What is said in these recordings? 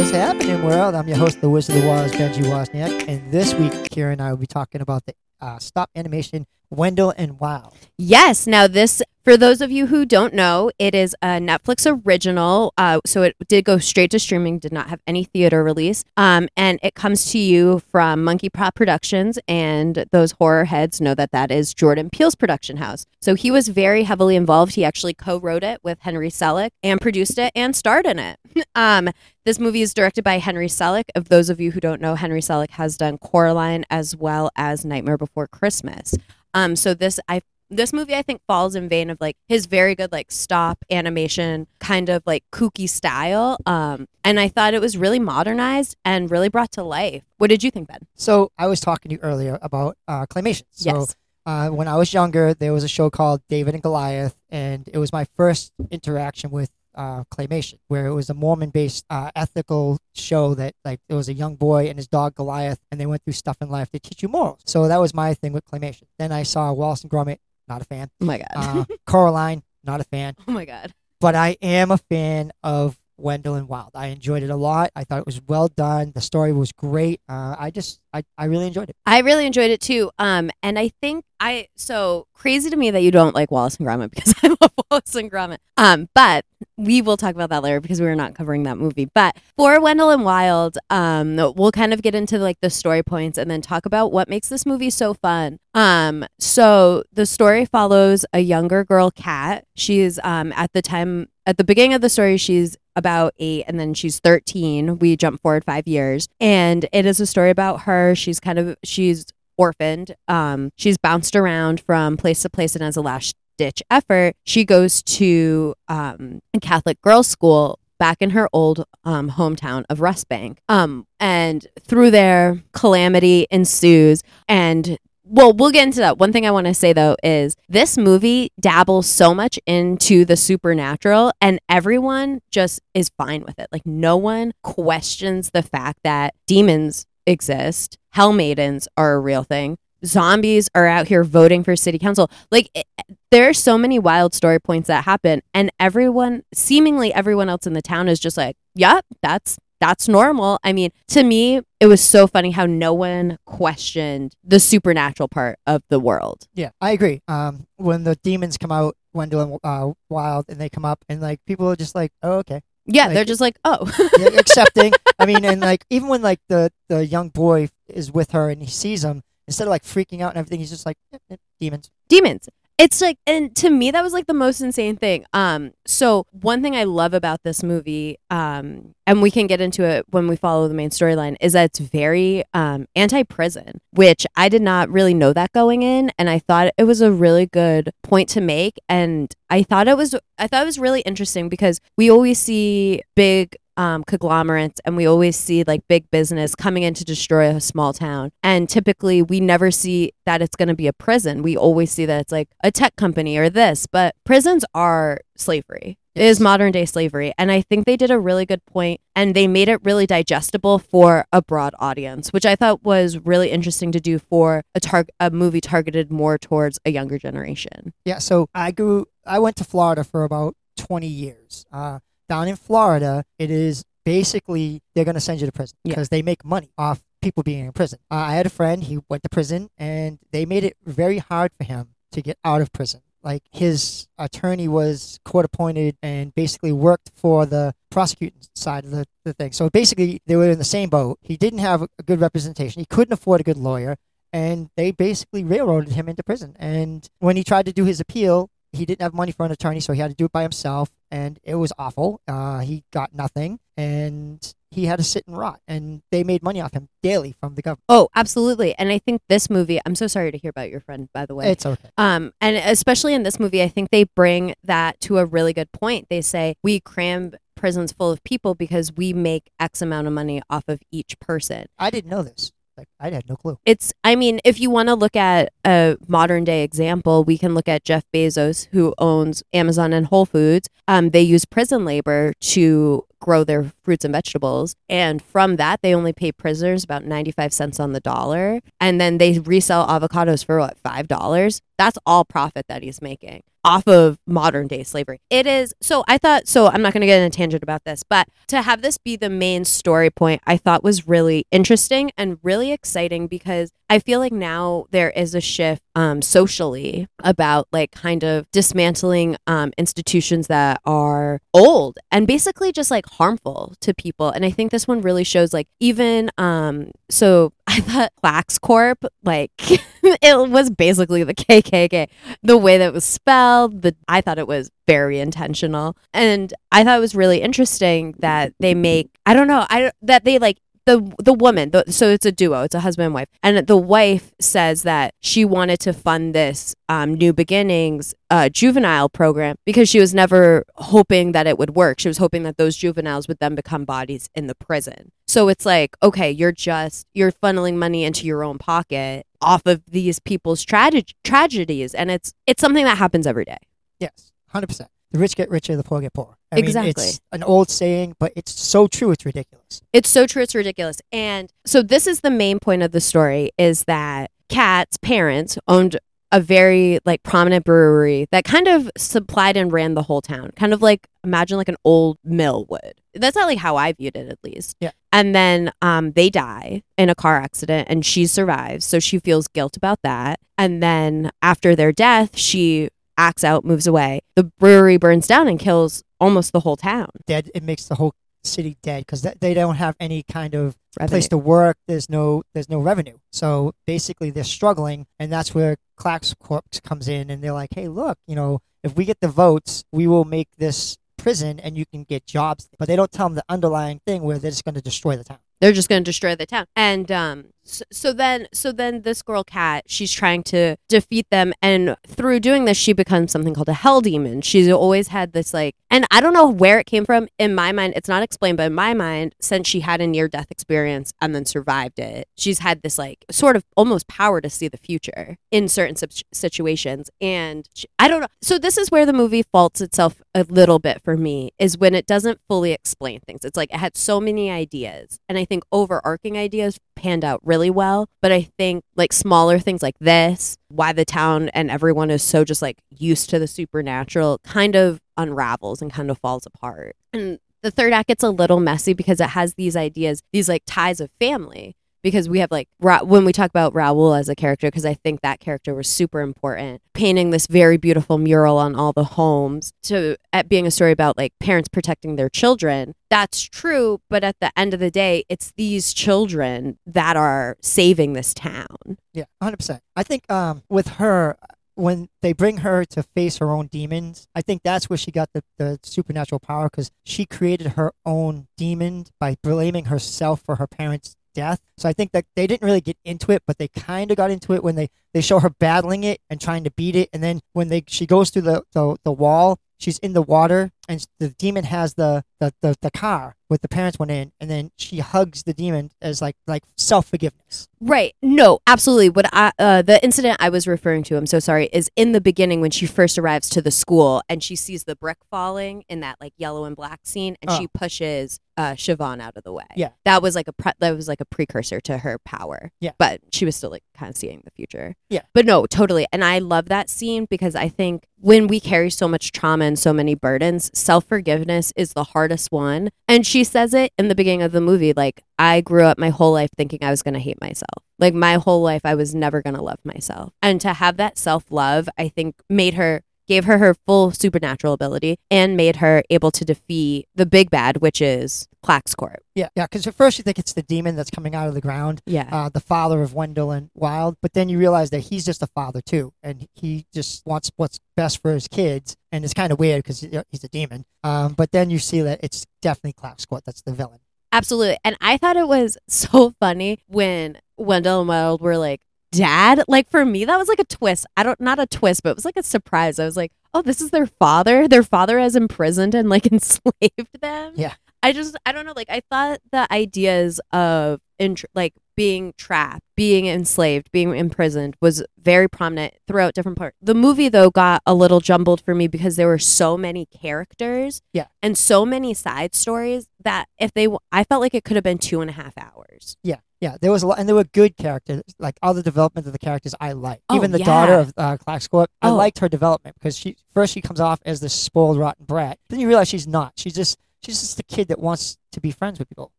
What's happening, world? I'm your host, the Wizard of the Benji Wozniak, and this week, Kyra and I will be talking about the uh, stop animation Wendell and Wild. Yes. Now, this, for those of you who don't know, it is a Netflix original. Uh, so it did go straight to streaming, did not have any theater release. Um, and it comes to you from Monkeypaw Productions. And those horror heads know that that is Jordan Peele's production house. So he was very heavily involved. He actually co wrote it with Henry Selick and produced it and starred in it. um, this movie is directed by Henry Selick. Of those of you who don't know, Henry Selick has done Coraline as well as Nightmare Before Christmas. Um, so this I this movie I think falls in vein of like his very good like stop animation kind of like kooky style. Um, and I thought it was really modernized and really brought to life. What did you think, Ben? So I was talking to you earlier about uh, claymation. So Yes. uh, when I was younger, there was a show called Davey and Goliath, and it was my first interaction with uh, claymation, where it was a Mormon-based uh, ethical show that like it was a young boy and his dog Goliath, and they went through stuff in life to teach you morals. So that was my thing with claymation. Then I saw Wallace and Gromit, not a fan. Oh my god. Uh, Coraline, not a fan. oh my god. but I am a fan of Wendell and Wild. I enjoyed it a lot. I thought it was well done. The story was great. Uh, I just, I, I really enjoyed it. I really enjoyed it too. Um, and I think I so crazy to me that you don't like Wallace and Gromit because I love Wallace and Gromit. Um, but we will talk about that later because we were not covering that movie. But for Wendell and Wild, um, we'll kind of get into like the story points and then talk about what makes this movie so fun. Um, so the story follows a younger girl, Kat. She's um at the time at the beginning of the story, she's about eight and then she's 13. We jump forward five years. And it is a story about her. She's kind of, she's orphaned. Um, she's bounced around from place to place and as a last ditch effort, she goes to um, a Catholic girls' school back in her old um, hometown of Rustbank. Um, and through there, calamity ensues. And well, we'll get into that. One thing I want to say though is this movie dabbles so much into the supernatural, and everyone just is fine with it. Like, no one questions the fact that demons exist, hell maidens are a real thing, zombies are out here voting for city council. Like, it, there are so many wild story points that happen, and everyone, seemingly everyone else in the town, is just like, "Yep, that's that's normal." I mean, to me, it was so funny how no one questioned the supernatural part of the world. Yeah, I agree. Um, when the demons come out, Wendell and uh, Wild, and they come up, and like people are just like, oh, okay, Yeah, Like- they're just like, "Oh, accepting. I mean, and like even when like the the young boy is with her and he sees them, instead of like freaking out and everything, he's just like "Yep, yep, demons. demons." It's like, and to me, that was like the most insane thing. Um, so one thing I love about this movie, um, and we can get into it when we follow the main storyline, is that it's very um anti-prison, which I did not really know that going in, and I thought it was a really good point to make, and I thought it was, I thought it was really interesting because we always see big um, conglomerates and we always see like big business coming in to destroy a small town. And typically we never see that it's going to be a prison. We always see that it's like a tech company or this, but prisons are slavery. It is Yes. modern day slavery. And I think they did a really good point and they made it really digestible for a broad audience, which I thought was really interesting to do for a tar- a movie targeted more towards a younger generation. Yeah. So I grew. I went to Florida for about twenty years. Uh, down in Florida, it is basically they're gonna send you to prison Yeah. because they make money off people being in prison. Uh, I had a friend. He went to prison, and they made it very hard for him to get out of prison. Like his attorney was court appointed and basically worked for the prosecuting side of the, the thing. So basically, they were in the same boat. He didn't have a good representation. He couldn't afford a good lawyer, and they basically railroaded him into prison. And when he tried to do his appeal, he didn't have money for an attorney, so he had to do it by himself, and it was awful. Uh, he got nothing, and he had to sit and rot. And they made money off him daily from the government. Oh, absolutely. And I think this movie, I'm so sorry to hear about your friend, by the way. It's okay. Um, and especially in this movie, I think they bring that to a really good point. They say we cram prisons full of people because we make X amount of money off of each person. I didn't know this. Like I had no clue. It's, I mean, if you want to look at a modern day example, we can look at Jeff Bezos, who owns Amazon and Whole Foods. Um, they use prison labor to grow their fruits and vegetables. And from that, they only pay prisoners about 95 cents on the dollar. And then they resell avocados for what, $5? That's all profit that he's making. off of modern day slavery. It is so I thought so I'm not going to get in a tangent about this, but to have this be the main story point I thought was really interesting and really exciting because I feel like now there is a shift um, socially about like kind of dismantling um, institutions that are old and basically just like harmful to people. And I think this one really shows like even um, so I thought Klax Corp like it was basically the KKK. The way that it was spelled, the I thought it was very intentional, and I thought it was really interesting that they make I don't know I that they like the the woman the, so it's a duo it's a husband and wife. And the wife says that she wanted to fund this um, new beginnings uh, juvenile program because she was never hoping that it would work. She was hoping that those juveniles would then become bodies in the prison. So it's like okay you're just you're funneling money into your own pocket off of these people's trage- tragedies. And it's it's something that happens every day. Yes, hundred percent. The rich get richer, the poor get poorer. I Exactly. Mean, it's an old saying, but it's so true. It's ridiculous. It's so true. It's ridiculous. And so this is the main point of the story is that Kat's parents owned a very like prominent brewery that kind of supplied and ran the whole town. Kind of like imagine like an old mill would. That's not like how I viewed it at least. Yeah. And then um, they die in a car accident and she survives. So she feels guilt about that. And then after their death, she acts out, moves away. The brewery burns down and kills almost the whole town. Dead. It makes the whole city dead because they don't have any kind of Revenue. place to work. There's no there's no revenue. So basically, they're struggling, and that's where Klax Corp comes in, and they're like, "Hey, look, you know, if we get the votes, we will make this prison, and you can get jobs." But they don't tell them the underlying thing where they're just going to destroy the town. they're just going to destroy the town and um so, then so then this girl Kat she's trying to defeat them and through doing this she becomes something called a hell demon. She's always had this like and i don't know where it came from. In my mind it's not explained but in my mind since she had a near death experience and then survived it she's had this like sort of almost power to see the future in certain situ- situations. And she, i don't know. So this is where the movie faults itself a little bit for me is when it doesn't fully explain things. It's like it had so many ideas and i think overarching ideas panned out really well but i think like smaller things like this why the town and everyone is so just like used to the supernatural kind of unravels and kind of falls apart. And the third act gets a little messy because it has these ideas these like ties of family because we have like Ra- when we talk about Raul as a character because I think that character was super important painting this very beautiful mural on all the homes to at being a story about like parents protecting their children that's true but at the end of the day it's these children that are saving this town Yeah, hundred percent. I think um with her when they bring her to face her own demons, I think that's where she got the, the supernatural power because she created her own demon by blaming herself for her parents' death. So I think that they didn't really get into it, but they kind of got into it when they they show her battling it and trying to beat it, and then when they she goes through the the, the wall. She's in the water, and the demon has the, the, the, the car with the parents went in, and then she hugs the demon as like like self forgiveness. Right. No, absolutely. What I, uh, the incident I was referring to, I'm so sorry, is in the beginning when she first arrives to the school and she sees the brick falling in that like yellow and black scene, and Oh. she pushes uh, Siobhan out of the way. Yeah. that was like a pre- that was like a precursor to her power. Yeah. but she was still like kind of seeing the future. Yeah. but no, totally. And I love that scene because I think when we carry so much trauma and so many burdens, self forgiveness is the hardest one. And she says it in the beginning of the movie, like I grew up my whole life thinking I was going to hate myself. Like my whole life, I was never going to love myself. And to have that self love, I think made her, gave her her full supernatural ability and made her able to defeat the big bad, which is Klax Corp. Yeah, yeah. Because at first you think it's the demon that's coming out of the ground, Yeah. uh, the father of Wendell and Wild, but then you realize that he's just a father too, and he just wants what's best for his kids, and it's kind of weird because he's a demon. Um, but then you see that it's definitely Squad that's the villain. Absolutely. And I thought it was so funny when Wendell and Wild were like, Dad? Like for me, that was like a twist. I don't, not a twist, but it was like a surprise. I was like, oh, this is their father? Their father has imprisoned and like enslaved them? Yeah. I just, I don't know. Like I thought the ideas of, int- like, being trapped, being enslaved, being imprisoned was very prominent throughout different parts. The movie though got a little jumbled for me because there were so many characters Yeah. and so many side stories that if they, w- I felt like it could have been two and a half hours. Yeah. Yeah, there was a lot, and there were good characters. Like all the development of the characters, I liked. Oh, Even the yeah. daughter of uh, KlaxCorp, I Oh. liked her development because she first she comes off as this spoiled, rotten brat. Then you realize she's not. She's just she's just a kid that wants to be friends with people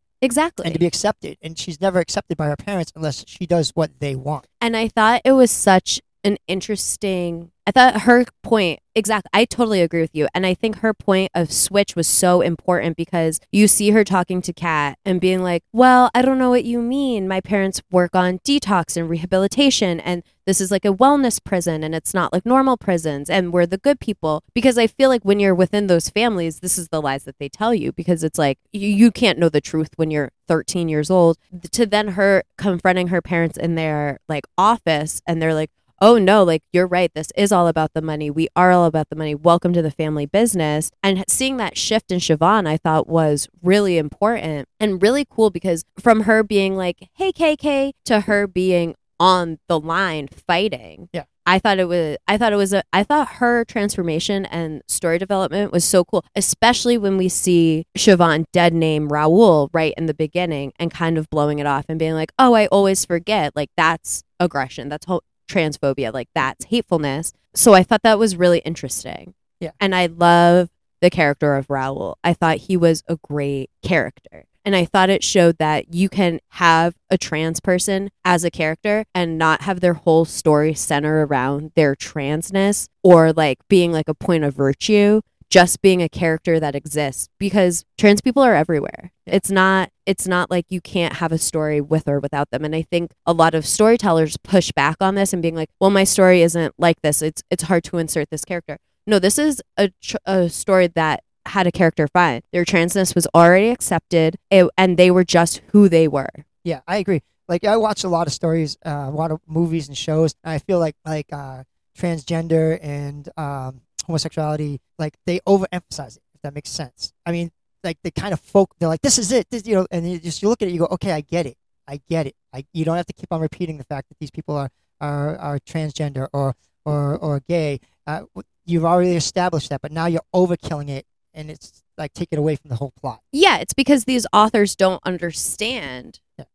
Exactly. and to be accepted. And she's never accepted by her parents unless she does what they want. And I thought it was such an interesting. I thought her point, exactly. I totally agree with you. And I think her point of switch was so important because you see her talking to Kat and being like, Well, I don't know what you mean. My parents work on detox and rehabilitation, and this is like a wellness prison, and it's not like normal prisons, and we're the good people. Because I feel like when you're within those families, this is the lies that they tell you because it's like you, you can't know the truth when you're 13 years old. To then her confronting her parents in their like office, and they're like, oh no, like you're right. This is all about the money. We are all about the money. Welcome to the family business. And seeing that shift in Siobhan, I thought was really important and really cool because from her being like, hey, KK, to her being on the line fighting. Yeah. I thought it was I thought it was a I thought her transformation and story development was so cool, especially when we see Siobhan dead name Raul right in the beginning and kind of blowing it off and being like, "Oh, I always forget." Like that's aggression. That's whole transphobia. Like that's hatefulness. So I thought that was really interesting. Yeah. And I love the character of Raul. I thought he was a great character. And I thought it showed that you can have a trans person as a character and not have their whole story center around their transness or like being like a point of virtue, just being a character that exists because trans people are everywhere. It's not it's not like you can't have a story with or without them. And I think a lot of storytellers push back on this and being like, "Well, my story isn't like this. It's it's hard to insert this character." No, this is a a story that had a character fine. Their transness was already accepted, it, and they were just who they were. Yeah, I agree. Like I watch a lot of stories, uh, a lot of movies and shows. And I feel like like uh, transgender and um, homosexuality, like they overemphasize it. If that makes sense. I mean, like they kind of folk. They're like, "This is it," this, you know, and you just you look at it, you go, "Okay, I get it. I get it. I you don't have to keep on repeating the fact that these people are are, are transgender or or or gay. Uh, you've already established that, but now you're overkilling it, and it's like take it away from the whole plot. Yeah, it's because these authors don't understand Yeah.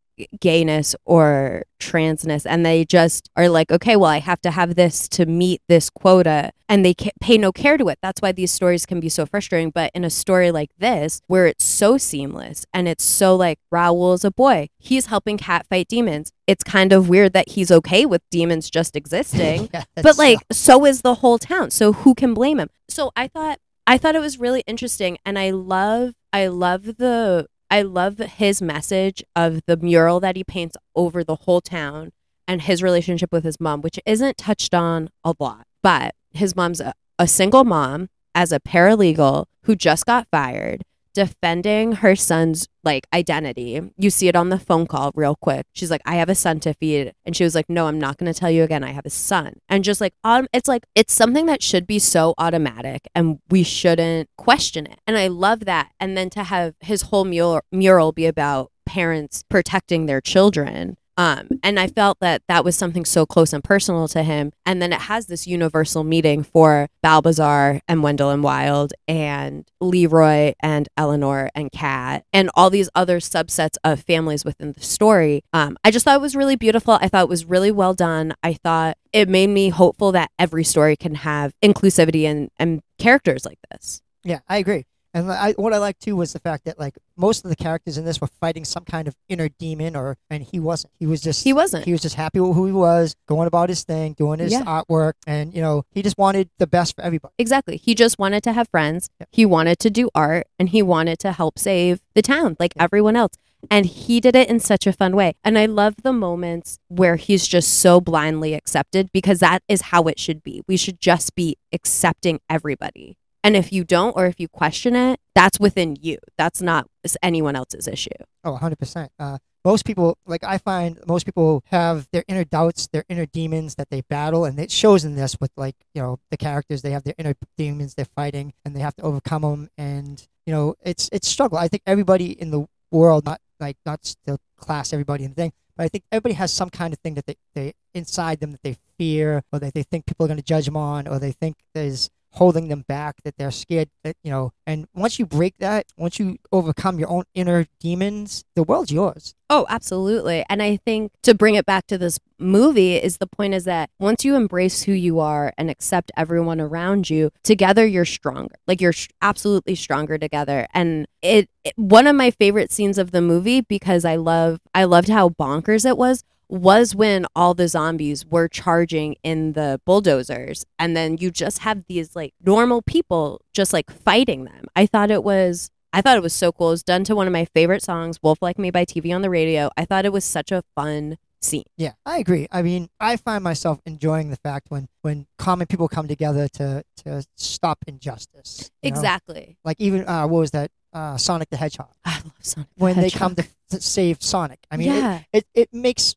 Gayness or transness and they just are like okay well i have to have this to meet this quota and they pay no care to it. That's why these stories can be so frustrating. But in a story like this where it's so seamless and it's so like Raul's a boy he's helping Kat fight demons it's kind of weird that he's okay with demons just existing. Yeah, but like so is the whole town. So who can blame him? So i thought i thought it was really interesting and i love i love the i love his message of the mural that he paints over the whole town and his relationship with his mom which isn't touched on a lot but his mom's a, a single mom as a paralegal who just got fired defending her son's like identity. You see it on the phone call real quick. She's like, "I have a son to feed," and she was like, "No, I'm not going to tell you again. I have a son." And just like, um, it's like it's something that should be so automatic, and we shouldn't question it. And I love that. And then to have his whole mural mural be about parents protecting their children. Um, and I felt that that was something so close and personal to him. And then it has this universal meeting for Balbazar and Wendell and Wild and Leroy and Eleanor and Kat and all these other subsets of families within the story. Um, I just thought it was really beautiful. I thought it was really well done. I thought it made me hopeful that every story can have inclusivity and, and characters like this. Yeah, I agree. And I, what I liked too was the fact that like most of the characters in this were fighting some kind of inner demon, or and he wasn't. He was just He wasn't. he was just happy with who he was, going about his thing, doing his Yeah. artwork, and you know he just wanted the best for everybody. Exactly. He just wanted to have friends. He wanted to do art and he wanted to help save the town like everyone else. And he did it in such a fun way. And I love the moments where he's just so blindly accepted because that is how it should be. We should just be accepting everybody. And if you don't or if you question it, that's within you. That's not anyone else's issue. Oh, 100%. Uh, most people, like I find, most people have their inner doubts, their inner demons that they battle, and it shows in this with like you know the characters. They have their inner demons they're fighting, and they have to overcome them. And you know, it's it's struggle. I think everybody in the world, not like not to class everybody in the thing, but I think everybody has some kind of thing that they, they inside them that they fear, or that they think people are going to judge them on, or they think there's holding them back, that they're scared, that you know. And once you break that, once you overcome your own inner demons, the world's yours. Oh, absolutely. And I think to bring it back to this movie is the point is that once you embrace who you are and accept everyone around you, together you're stronger. Like you're sh- absolutely stronger together. And it, it one of my favorite scenes of the movie because I love I loved how bonkers it was was when all the zombies were charging in the bulldozers and then you just have these like normal people just like fighting them. I thought it was I thought it was so cool. It was done to one of my favorite songs, Wolf Like Me by TV on the radio. I thought it was such a fun scene. Yeah, I agree. I mean, I find myself enjoying the fact when when common people come together to to stop injustice. you know? Exactly. Like even uh, what was that? Uh, Sonic the Hedgehog. I love Sonic. the When they come to, to save Sonic. I mean, it, yeah. it, it makes uh,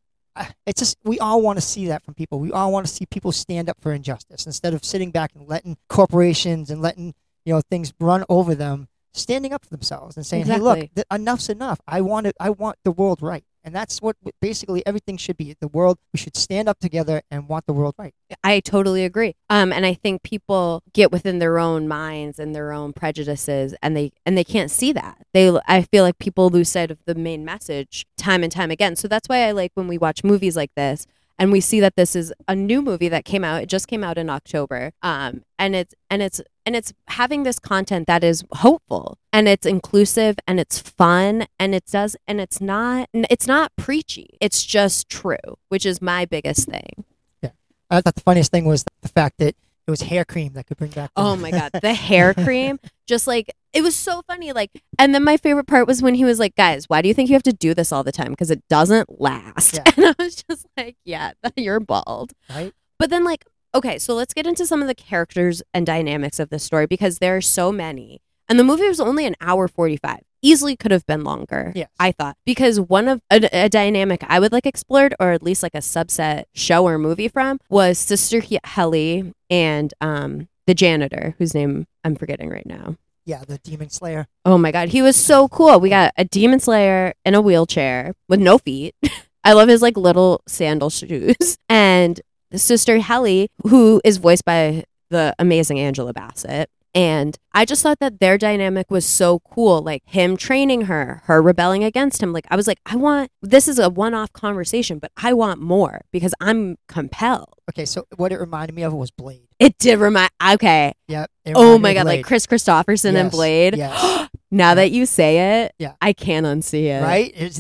it's just we all want to see that from people. We all want to see people stand up for injustice instead of sitting back and letting corporations and letting you know things run over them. Standing up for themselves and saying, "Hey, look, th- enough's enough. I want it. I want the world right." And that's what basically everything should be. The world, we should stand up together and want the world right. I totally agree. Um, and I think people get within their own minds and their own prejudices, and they and they can't see that. They, I feel like people lose sight of the main message time and time again. So that's why I like when we watch movies like this, and we see that this is a new movie that came out. It just came out in October. Um, and it's and it's and it's having this content that is hopeful and it's inclusive and it's fun and it does and it's not it's not preachy. It's just true, which is my biggest thing. Yeah, I thought the funniest thing was the fact that it was hair cream that could bring back. Oh my god, the hair cream, just like it was so funny. Like, and then my favorite part was when he was like, "Guys, why do you think you have to do this all the time? Because it doesn't last." Yeah. And I was just like, "Yeah, you're bald." right? But then, like, okay, so let's get into some of the characters and dynamics of the story because there are so many, and the movie was only an hour forty-five. Easily could have been longer. Yeah, I thought because one of a, a dynamic I would like explored, or at least like a subset show or movie from, was Sister He- Helly and um the janitor whose name I'm forgetting right now. Yeah, the Demon Slayer. Oh my god, he was so cool. We got a demon slayer in a wheelchair with no feet. I love his like little sandal shoes. And Sister Helly, who is voiced by the amazing Angela Bassett. And I just thought that their dynamic was so cool. Like him training her, her rebelling against him. Like I was like, I want this is a one off conversation, but I want more because I'm compelled. Okay, so what it reminded me of was Blade. It did remind okay. Yep. Oh my god, like Kris Kristofferson and Blade. yes. now that you say it, Yeah. I can't unsee it. right? It's,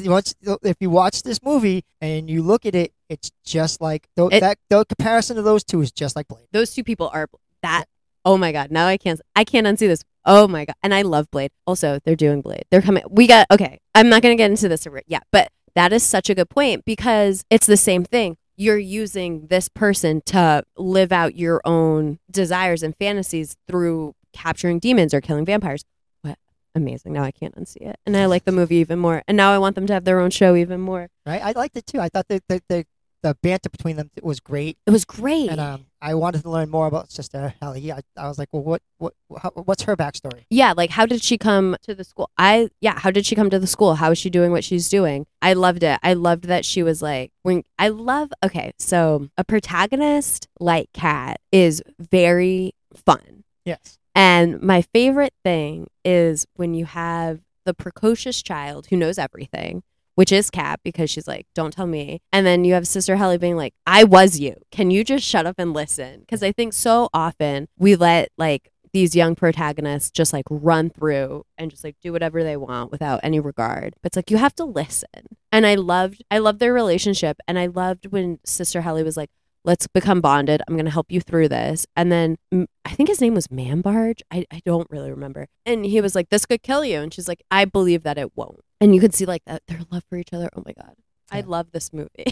if you watch this movie and you look at it, it's just like tho- It- that. The comparison of those two is just like Blade. Those two people are that. Oh my god! Now I can't. I can't unsee this. Oh my god! And I love Blade. Also, they're doing Blade. They're coming. We got okay. I'm not gonna get into this yet, but that is such a good point because it's the same thing. You're using this person to live out your own desires and fantasies through capturing demons or killing vampires. What amazing! Now I can't unsee it, and I like the movie even more. And now I want them to have their own show even more. Right? I liked it too. I thought that the, the the banter between them was great, It was great. and um, I wanted to learn more about Sister Helly. I, I was like, well, what what how, what's her backstory? yeah like how did she come to the school i yeah how did she come to the school how is she doing what she's doing i loved it i loved that she was like when i love okay so a protagonist like kat is very fun Yes. and my favorite thing is when you have the precocious child who knows everything which is Kat because she's like, don't tell me. And then you have Sister Helly being like, I was you. Can you just shut up and listen? Because I think so often we let like these young protagonists just like run through and just like do whatever they want without any regard. But it's like you have to listen. And I loved I loved their relationship and I loved when Sister Helly was like, let's become bonded. I'm going to help you through this. And then I think his name was Manberg. I, I don't really remember. And he was like, this could kill you. And she's like, I believe that it won't. And you could see like that, their love for each other. Oh my God. I love this movie.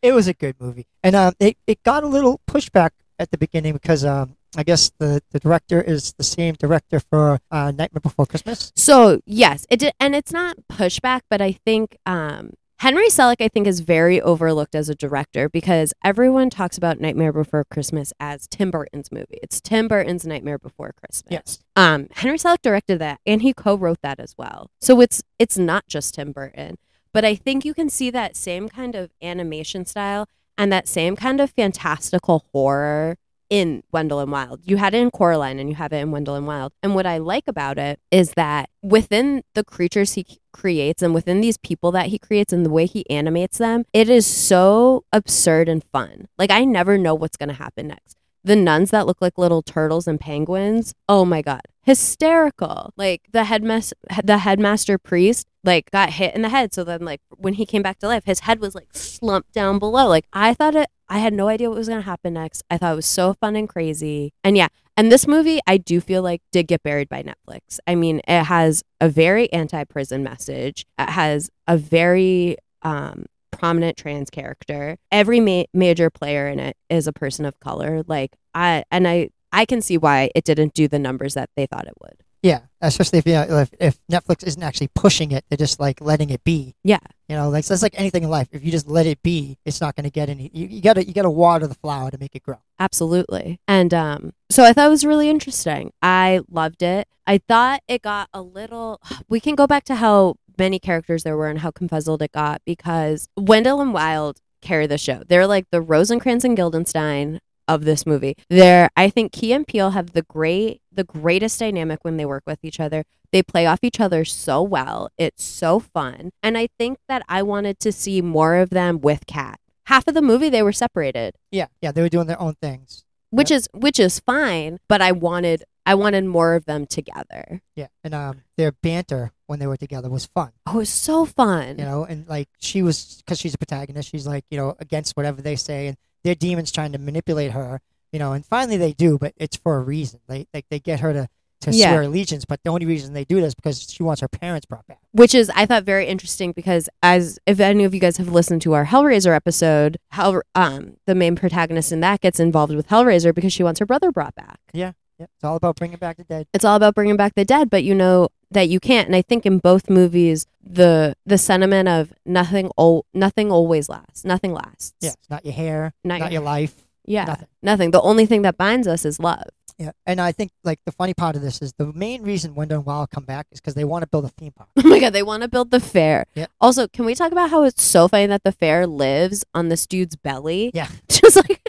It was a good movie, and um, it, it got a little pushback at the beginning because um, I guess the, the director is the same director for uh, Nightmare Before Christmas. So yes, it did, and it's not pushback, but I think um, Henry Selick, I think, is very overlooked as a director because everyone talks about Nightmare Before Christmas as Tim Burton's movie. It's Tim Burton's Nightmare Before Christmas. Yes. Um, Henry Selick directed that, and he co-wrote that as well. So it's it's not just Tim Burton, but I think you can see that same kind of animation style and that same kind of fantastical horror in Wendell and Wild. You had it in Coraline and you have it in Wendell and Wild. And what I like about it is that within the creatures he creates and within these people that he creates and the way he animates them, it is so absurd and fun. Like I never know what's going to happen next. The nuns that look like little turtles and penguins. Oh my god. Hysterical. Like the headmaster the headmaster priest like got hit in the head so then like when he came back to life his head was like slumped down below. Like I thought it I had no idea what was to happen next. I thought it was so fun and crazy. And yeah, and this movie, I do feel like did get buried by Netflix. I mean, it has a very anti-prison message. It has a very um, prominent trans character. Every ma- major player in it is a person of color. Like I and I, I can see why it didn't do the numbers that they thought it would. Yeah, especially if, you know, if if Netflix isn't actually pushing it, they're just like letting it be. Yeah. You know, like that's like anything in life. If you just let it be, it's not going to get any. You, you gotta you gotta water the flower to make it grow. Absolutely. And um, so I thought it was really interesting. I loved it. I thought it got a little. We can go back to how many characters there were and how confuzzled it got because Wendell and Wild carry the show. They're like the Rosencrantz and Guildenstern of this movie. There, I think Key and Peele have the great, the greatest dynamic when they work with each other. They play off each other so well. It's so fun, and I think that I wanted to see more of them with Kat. Half of the movie they were separated, Yeah, yeah, they were doing their own things. which is which is fine. But I wanted I wanted more of them together. Yeah, and um, their banter when they were together was fun. Oh, it was so fun. You know, and like she was because she's a protagonist. She's like you know against whatever they say, and their demons trying to manipulate her. You know, and finally they do, but it's for a reason. They like they get her to to Yeah. swear allegiance, but the only reason they do this is because she wants her parents brought back. which is I thought very interesting because as if any of you guys have listened to our Hellraiser episode, Hell um the main protagonist in that gets involved with Hellraiser because she wants her brother brought back. Yeah, it's all about bringing back the dead. It's all about bringing back the dead, but you know that you can't. And I think in both movies, the the sentiment of nothing ol- nothing always lasts, nothing lasts. Yeah, it's not your hair, Not not, your- your life, yeah, nothing. nothing. The only thing that binds us is love. Yeah, and I think like the funny part of this is the main reason Wendell and Wild come back is because they want to build a theme park. Oh my god, they want to build the fair. Yeah. Also, can we talk about how it's so funny that the fair lives on this dude's belly? Yeah. Just like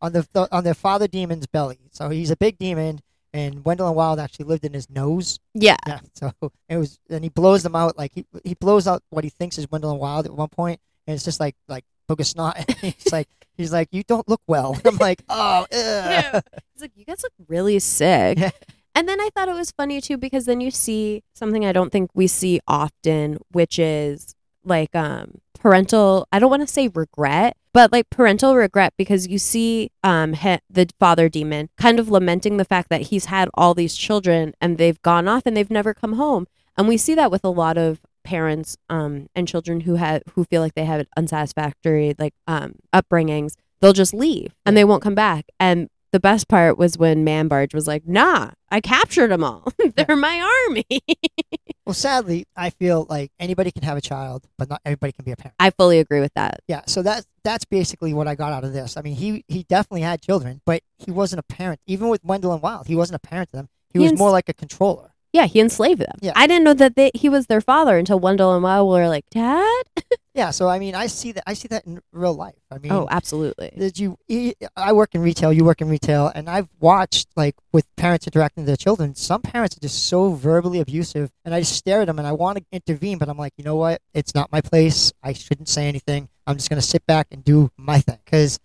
on the, the on their father demon's belly. So he's a big demon, and Wendell and Wild actually lived in his nose. yeah. Yeah. So it was, and he blows them out like he he blows out what he thinks is Wendell and Wild at one point, and it's just like like book of snot. He's like he's like you don't look well. I'm like oh. ugh." He's like, you guys look really sick. Yeah. And then I thought it was funny too because then you see something I don't think we see often, which is like um parental. I don't want to say regret, but like parental regret because you see um he, the father demon kind of lamenting the fact that he's had all these children and they've gone off and they've never come home, and we see that with a lot of parents um and children who have who feel like they have unsatisfactory like um upbringings they'll just leave and they won't come back and the best part was when Manberg was like, "Nah, I captured them all. They're my army." Well, sadly, I feel like anybody can have a child, but not everybody can be a parent. I fully agree with that. Yeah, so that's that's basically what I got out of this. I mean, he he definitely had children, but he wasn't a parent. Even with Wendell and Wild, he wasn't a parent to them. He, He was ins- more like a controller. Yeah, he enslaved them. Yeah. I didn't know that they, he was their father until Wendell and Wild were like, "Dad." Yeah, so I mean, I see that I see that in real life. I mean, Oh, absolutely. did you? I work in retail. You work in retail, and I've watched like with parents interacting with their children. Some parents are just so verbally abusive, and I just stare at them and I want to intervene, but I'm like, you know what? It's not my place. I shouldn't say anything. I'm just gonna sit back and do my thing because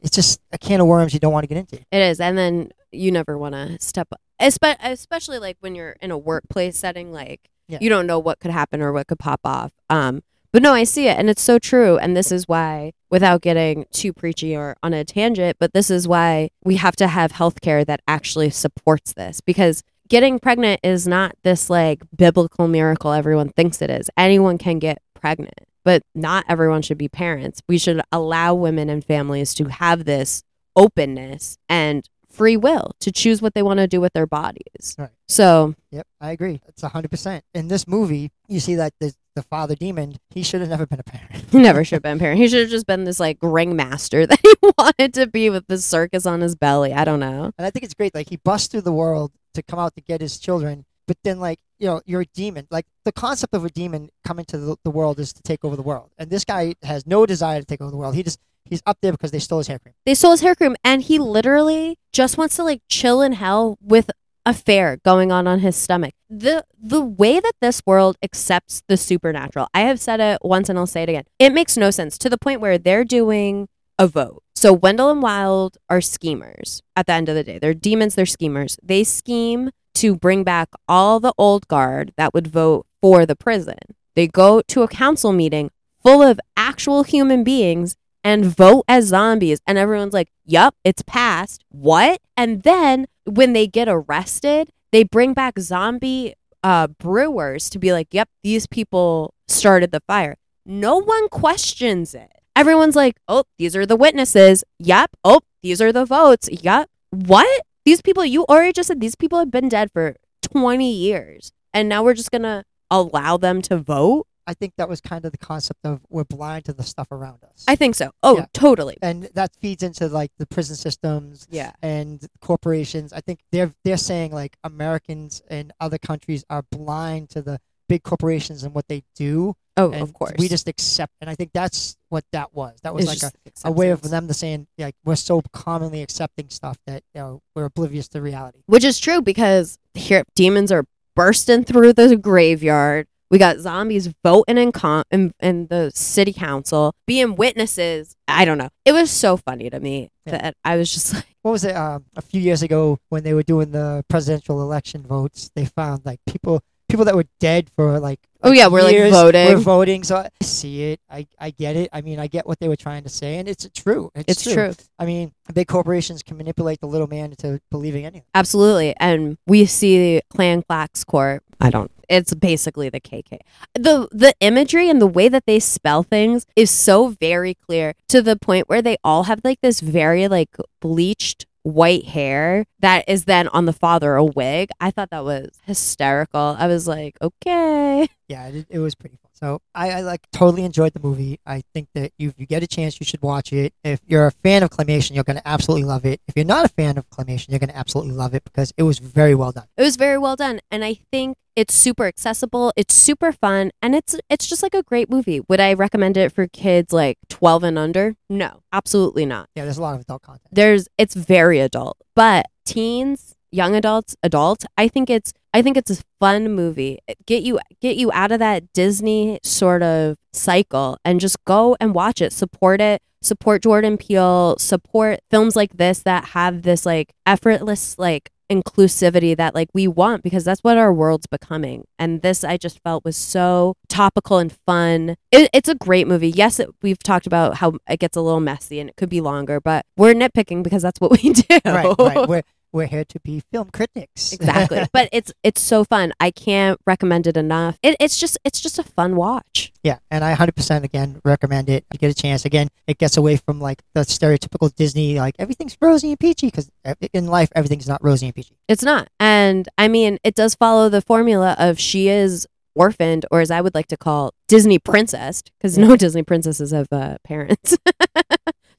it's just a can of worms you don't want to get into. It is, and then you never want to step, especially like when you're in a workplace setting. Like Yeah. you don't know what could happen or what could pop off. Um, but no, I see it, and it's so true. And this is why, without getting too preachy or on a tangent, but this is why we have to have healthcare that actually supports this because. Getting pregnant is not this like biblical miracle everyone thinks it is. Anyone can get pregnant, but not everyone should be parents. We should allow women and families to have this openness and free will to choose what they want to do with their bodies. Right. So, Yep, I agree. It's hundred percent. In this movie, you see that the the father demon, he should have never been a parent. he never should have been a parent. He should have just been this like ringmaster that he wanted to be with the circus on his belly. I don't know. And I think it's great. Like he busts through the world to come out to get his children, but then like you know you're a demon. Like the concept of a demon coming to the, the world is to take over the world, and this guy has no desire to take over the world. He just he's up there because they stole his hair cream. They stole his hair cream, and he literally just wants to like chill in hell with a fair going on on his stomach. The the way that this world accepts the supernatural, I have said it once and I'll say it again. It makes no sense to the point where they're doing a vote. So Wendell and Wild are schemers at the end of the day. They're demons, they're schemers. They scheme to bring back all the old guard that would vote for the prison. They go to a council meeting full of actual human beings and vote as zombies. And everyone's like, yep, it's passed. What? And then when they get arrested, they bring back zombie uh, brewers to be like, yep, these people started the fire. No one questions it. Everyone's like, oh, these are the witnesses. Yep. Oh, these are the votes. Yep. What? These people, you already just said these people have been dead for 20 years. And now we're just going to allow them to vote? I think that was kind of the concept of we're blind to the stuff around us. I think so. Oh, Yeah. totally. and that feeds into like the prison systems Yeah. and corporations. I think they're they're saying like Americans and other countries are blind to the big corporations and what they do, Oh, and of course. we just accept. And I think that's what that was. That was It's like a, a way of them to saying like we're so commonly accepting stuff that you know we're oblivious to reality. Which is true because here demons are bursting through the graveyard. We got zombies voting in, con- in in the city council, being witnesses. I don't know. It was so funny to me Yeah. that I was just like, What was it? Um, a few years ago when they were doing the presidential election votes, they found like people people that were dead for like Oh, yeah, we're, like, voting. We're voting, so I see it. I, I get it. I mean, I get what they were trying to say, and it's true. It's, it's true. I mean, big corporations can manipulate the little man into believing anything. Absolutely. And we see Klan Klax Corp. I don't it's basically the KK. The the imagery and the way that they spell things is so very clear to the point where they all have like this very like bleached white hair that is then on the father a wig. I thought that was hysterical. I was like, okay. Yeah, it, it was pretty. So I, I like totally enjoyed the movie. I think that if you get a chance, you should watch it. If you're a fan of claymation, you're going to absolutely love it. If you're not a fan of claymation, you're going to absolutely love it because it was very well done. It was very well done, and I think it's super accessible. It's super fun, and it's it's just like a great movie. Would I recommend it for kids like twelve and under? No, absolutely not. Yeah, there's a lot of adult content. There's it's very adult, but teens, young adults, adult. I think it's I think it's a fun movie. Get you get you out of that Disney sort of cycle and just go and watch it. Support it. Support Jordan Peele. Support films like this that have this like effortless like inclusivity that like we want because that's what our world's becoming and this i just felt was so topical and fun it, it's a great movie yes it, we've talked about how it gets a little messy and it could be longer but we're nitpicking because that's what we do right, right. We're here to be film critics. exactly but it's it's so fun i can't recommend it enough it, it's just it's just a fun watch Yeah, and I 100% again recommend it. If you get a chance, again, it gets away from like the stereotypical Disney, like everything's rosy and peachy, because in life, everything's not rosy and peachy. It's not. And I mean, it does follow the formula of she is orphaned, or as I would like to call Disney princess, because no Disney princesses have uh, parents.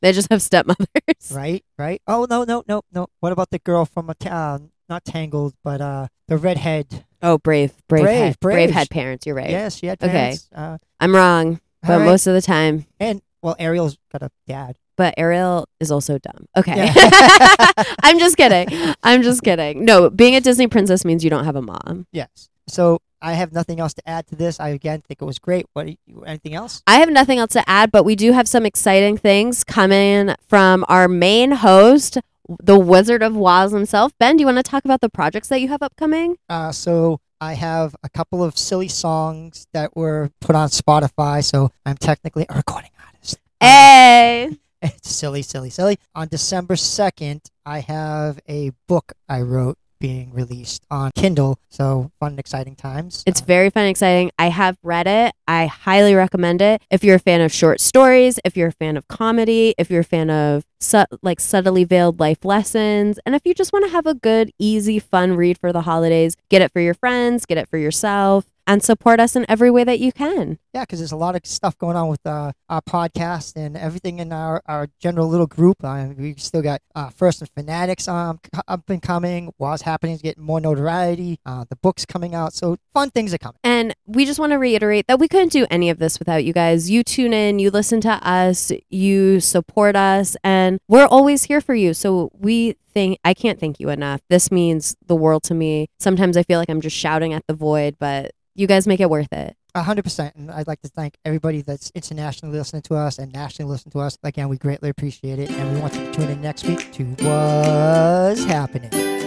they just have stepmothers. Right, right. Oh, no, no, no, no. What about the girl from a town, not Tangled, but uh, the redhead? Oh, brave, brave, Brave, had, brave, brave. had parents. You're right. Yes, she had Okay. Uh, I'm wrong, but right. most of the time. And, well, Ariel's got a dad. But Ariel is also dumb. Okay. Yeah. I'm just kidding. I'm just kidding. No, being a Disney princess means you don't have a mom. Yes. So I have nothing else to add to this. I, again, think it was great. What? Anything else? I have nothing else to add, but we do have some exciting things coming from our main host, the Wizard of Woz himself. Ben, do you want to talk about the projects that you have upcoming? Uh, so I have a couple of silly songs that were put on Spotify. So I'm technically a recording artist. Um, Hey. It's silly, silly, silly. On December 2nd, I have a book I wrote being released on Kindle. So fun and exciting times. It's Uh, very fun and exciting. I have read it. I highly recommend it. If you're a fan of short stories, if you're a fan of comedy, if you're a fan of su- like subtly veiled life lessons, and if you just want to have a good, easy, fun read for the holidays, get it for your friends, get it for yourself. And support us in every way that you can. Yeah, because there's a lot of stuff going on with uh, our podcast and everything in our, our general little group. Uh, we still got uh, First and Fanatics um, c- up and coming. What's happening is getting more notoriety. Uh, the book's coming out. So fun things are coming. And we just want to reiterate that we couldn't do any of this without you guys. You tune in, you listen to us, you support us, and we're always here for you. So we think, I can't thank you enough. This means the world to me. Sometimes I feel like I'm just shouting at the void, but you guys make it worth it. A hundred percent, and I'd like to thank everybody that's internationally listening to us and nationally listening to us. Again, we greatly appreciate it, and we want you to tune in next week to what's happening.